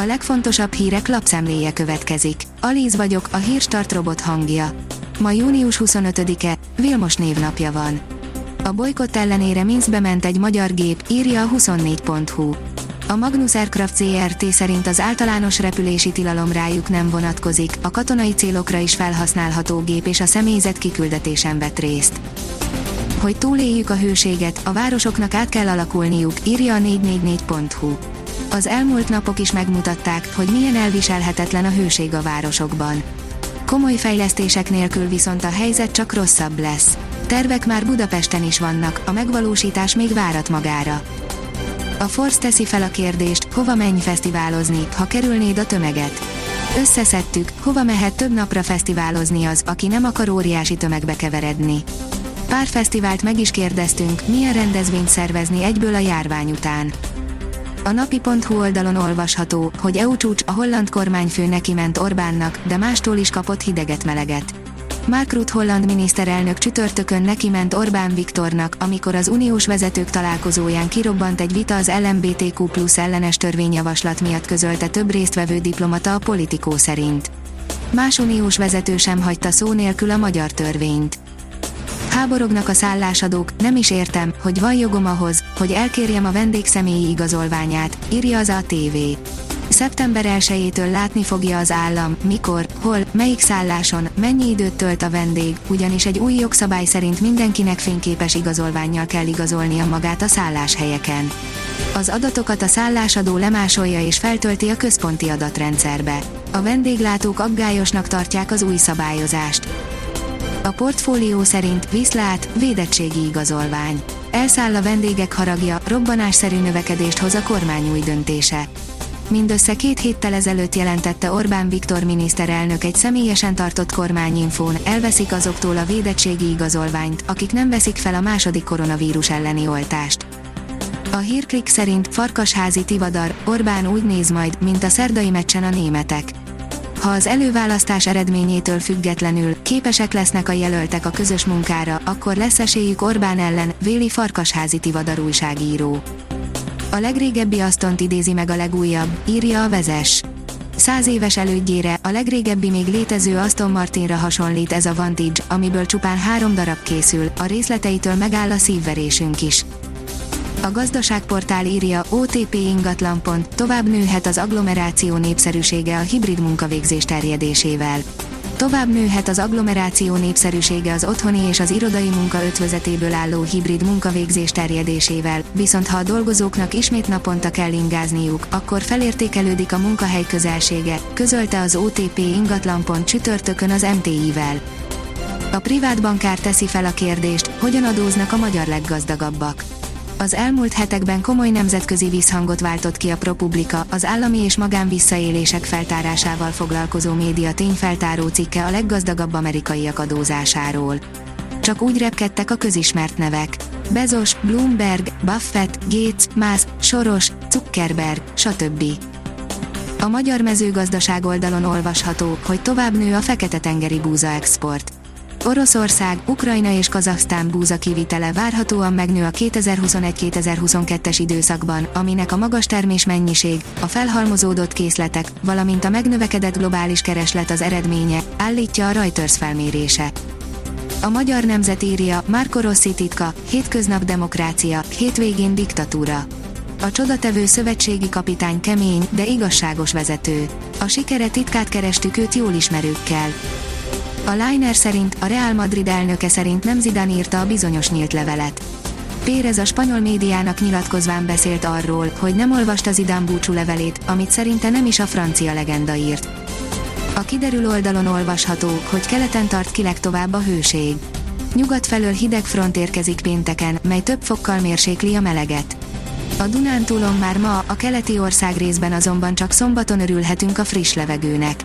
A legfontosabb hírek lapszemléje következik. Alíz vagyok, a hírstart robot hangja. Ma június 25-e, Vilmos névnapja van. A bolykott ellenére Minskbe ment egy magyar gép, írja a 24.hu. A Magnus Aircraft CRT szerint az általános repülési tilalom rájuk nem vonatkozik, a katonai célokra is felhasználható gép és a személyzet kiküldetésen vett részt. Hogy túléljük a hőséget, a városoknak át kell alakulniuk, írja a 444.hu. Az elmúlt napok is megmutatták, hogy milyen elviselhetetlen a hőség a városokban. Komoly fejlesztések nélkül viszont a helyzet csak rosszabb lesz. Tervek már Budapesten is vannak, a megvalósítás még várat magára. A Force teszi fel a kérdést, hova menj fesztiválozni, ha kerülnéd a tömeget. Összeszedtük, hova mehet több napra fesztiválozni az, aki nem akar óriási tömegbe keveredni. Pár fesztivált meg is kérdeztünk, milyen rendezvényt szervezni egyből a járvány után. A napi.hu oldalon olvasható, hogy EU csúcs a holland kormányfő neki ment Orbánnak, de mástól is kapott hideget-meleget. Mark Rutte holland miniszterelnök csütörtökön neki ment Orbán Viktornak, amikor az uniós vezetők találkozóján kirobbant egy vita az LMBTQ plusz ellenes törvényjavaslat miatt közölte több résztvevő diplomata a politikó szerint. Más uniós vezető sem hagyta szó nélkül a magyar törvényt. Háborognak a szállásadók, nem is értem, hogy van jogom ahhoz, hogy elkérjem a vendég személyi igazolványát, írja az ATV. Szeptember 1-től látni fogja az állam, mikor, hol, melyik szálláson, mennyi időt tölt a vendég, ugyanis egy új jogszabály szerint mindenkinek fényképes igazolványjal kell igazolnia magát a szálláshelyeken. Az adatokat a szállásadó lemásolja és feltölti a központi adatrendszerbe. A vendéglátók aggályosnak tartják az új szabályozást. A portfólió szerint viszlát, védettségi igazolvány. Elszáll a vendégek haragja, robbanásszerű növekedést hoz a kormány új döntése. Mindössze két héttel ezelőtt jelentette Orbán Viktor miniszterelnök egy személyesen tartott kormányinfón, elveszik azoktól a védettségi igazolványt, akik nem veszik fel a második koronavírus elleni oltást. A hírklik szerint farkasházi tivadar, Orbán úgy néz majd, mint a szerdai meccsen a németek. Ha az előválasztás eredményétől függetlenül képesek lesznek a jelöltek a közös munkára, akkor lesz esélyük Orbán ellen, véli Farkasházi Tivadar újságíró. A legrégebbi asztont idézi meg a legújabb, írja a vezes. Száz éves elődjére, a legrégebbi még létező Aston Martinra hasonlít ez a Vantage, amiből csupán három darab készül, a részleteitől megáll a szívverésünk is. A gazdaságportál írja, OTP ingatlan. tovább nőhet az agglomeráció népszerűsége a hibrid munkavégzés terjedésével. Tovább nőhet az agglomeráció népszerűsége az otthoni és az irodai munka ötvözetéből álló hibrid munkavégzés terjedésével, viszont ha a dolgozóknak ismét naponta kell ingázniuk, akkor felértékelődik a munkahely közelsége, közölte az OTP ingatlan. csütörtökön az MTI-vel. A privát bankár teszi fel a kérdést, hogyan adóznak a magyar leggazdagabbak az elmúlt hetekben komoly nemzetközi visszhangot váltott ki a ProPublica, az állami és magán visszaélések feltárásával foglalkozó média tényfeltáró cikke a leggazdagabb amerikaiak adózásáról. Csak úgy repkedtek a közismert nevek. Bezos, Bloomberg, Buffett, Gates, Musk, Soros, Zuckerberg, stb. A magyar mezőgazdaság oldalon olvasható, hogy tovább nő a fekete-tengeri búza export. Oroszország, Ukrajna és Kazaksztán búza kivitele várhatóan megnő a 2021-2022-es időszakban, aminek a magas termés mennyiség, a felhalmozódott készletek, valamint a megnövekedett globális kereslet az eredménye, állítja a Reuters felmérése. A magyar nemzet írja, Marco Rossi titka, hétköznap demokrácia, hétvégén diktatúra. A csodatevő szövetségi kapitány kemény, de igazságos vezető. A sikere titkát kerestük őt jól ismerőkkel. A Liner szerint a Real Madrid elnöke szerint nem Zidane írta a bizonyos nyílt levelet. Pérez a spanyol médiának nyilatkozván beszélt arról, hogy nem olvasta Zidane búcsú levelét, amit szerinte nem is a francia legenda írt. A kiderül oldalon olvasható, hogy keleten tart ki legtovább a hőség. Nyugat felől hideg front érkezik pénteken, mely több fokkal mérsékli a meleget. A Dunántúlon már ma, a keleti ország részben azonban csak szombaton örülhetünk a friss levegőnek.